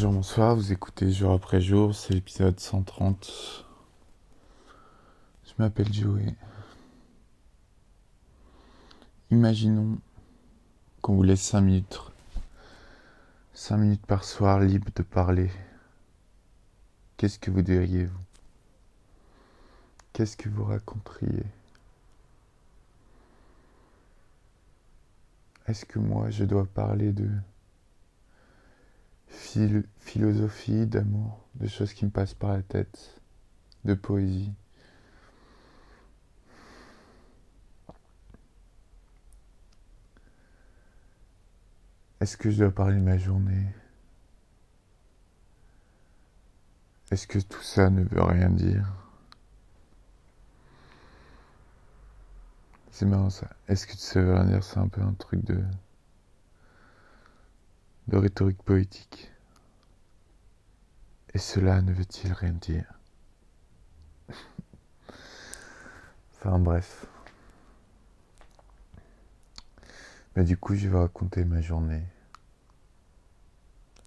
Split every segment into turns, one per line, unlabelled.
Bonjour, bonsoir, vous écoutez jour après jour, c'est l'épisode 130. Je m'appelle Joey. Imaginons qu'on vous laisse 5 minutes. 5 minutes par soir libre de parler. Qu'est-ce que vous diriez, vous? Qu'est-ce que vous raconteriez? Est-ce que moi je dois parler de philosophie, d'amour, de choses qui me passent par la tête, de poésie. Est-ce que je dois parler de ma journée? Est-ce que tout ça ne veut rien dire? C'est marrant ça. Est-ce que ça veut rien dire? C'est un peu un truc de de rhétorique poétique. Et cela ne veut-il rien dire? Enfin bref. Mais du coup, je vais raconter ma journée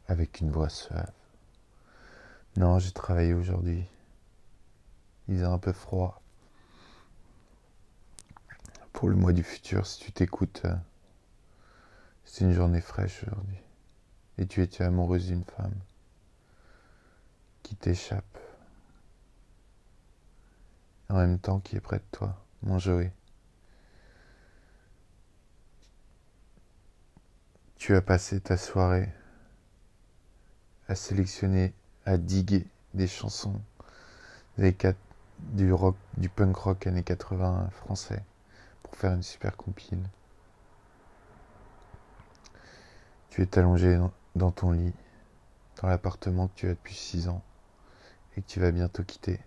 avec une voix suave. Non, j'ai travaillé aujourd'hui. Il est un peu froid. Pour le mois du futur, si tu t'écoutes, euh, c'est une journée fraîche aujourd'hui et tu étais amoureuse d'une femme qui t'échappe en même temps qui est près de toi, mon Joé. Tu as passé ta soirée à sélectionner, à diguer des chansons du du punk rock années 80 français pour faire une super compile. Tu es allongé dans ton lit, dans l'appartement que tu as depuis six ans et que tu vas bientôt quitter.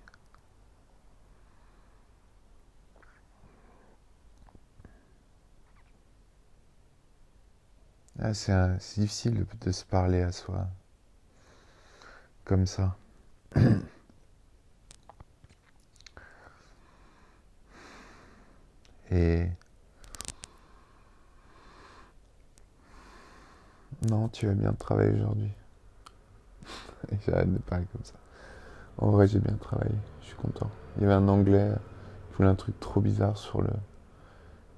Ah, c'est difficile de, se parler à soi comme ça. Et Non, tu as bien travaillé aujourd'hui. J'arrête de parler comme ça. En vrai, j'ai bien travaillé. Je suis content. Il y avait un anglais. Il voulait un truc trop bizarre sur le.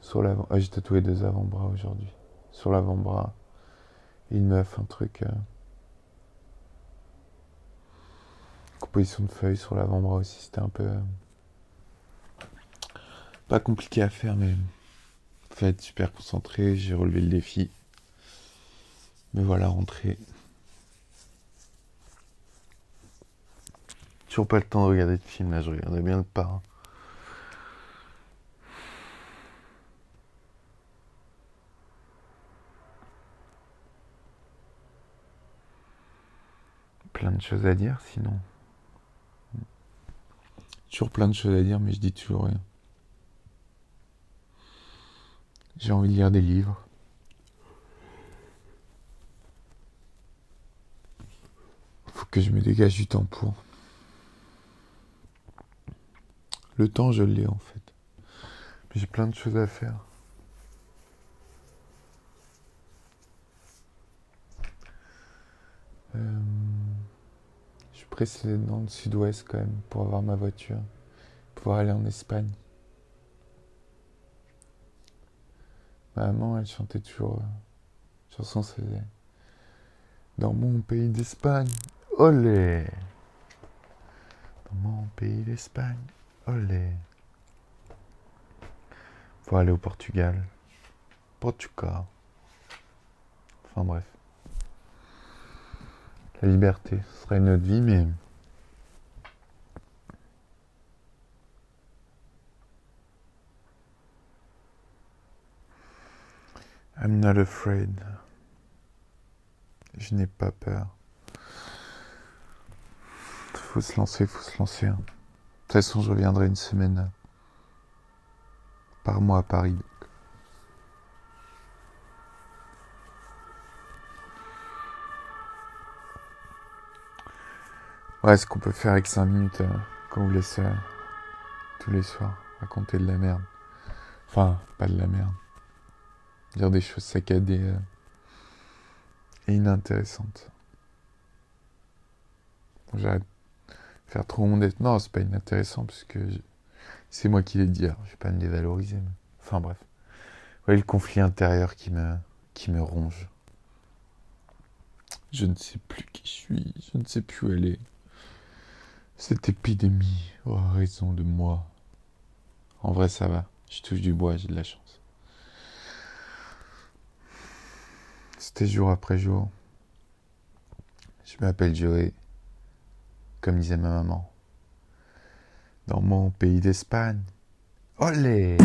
Sur l'avant. Ah, j'ai tatoué deux avant-bras aujourd'hui. Sur l'avant-bras. Une meuf, un truc. Euh, composition de feuilles sur l'avant-bras aussi. C'était un peu. Euh, pas compliqué à faire, mais. Faut être super concentré. J'ai relevé le défi. Mais voilà, rentrée. Toujours pas le temps de regarder de film là, je regardais bien le parrain. Plein de choses à dire sinon. Toujours plein de choses à dire, mais je dis toujours rien. J'ai envie de lire des livres. que je me dégage du temps pour. Le temps, je l'ai en fait. J'ai plein de choses à faire. Euh, je suis pressé dans le sud-ouest quand même pour avoir ma voiture, pouvoir aller en Espagne. Ma maman, elle chantait toujours euh, chanson, c'était Dans mon pays d'Espagne, Olé Dans mon pays d'Espagne, olé Faut aller au Portugal. Portugal. Enfin bref. La liberté, ce serait une autre vie, mais... I'm not afraid. Je n'ai pas peur faut se lancer, faut se lancer. Hein. De toute façon, je reviendrai une semaine par mois à Paris. Ouais, ce qu'on peut faire avec 5 minutes euh, quand vous laissez euh, tous les soirs raconter de la merde. Enfin, pas de la merde. Dire des choses saccadées euh, et inintéressantes. j'arrête faire trop mon. Non, c'est pas inintéressant parce que c'est moi qui l'ai dit. Je vais pas me dévaloriser. Mais... Enfin bref. Ouais, le conflit intérieur qui me, qui me ronge. Je ne sais plus qui je suis, je ne sais plus où elle est. Cette épidémie aura raison de moi. En vrai, ça va. Je touche du bois, j'ai de la chance. C'était jour après jour. Je m'appelle Joey, comme disait ma maman. Dans mon pays d'Espagne. Olé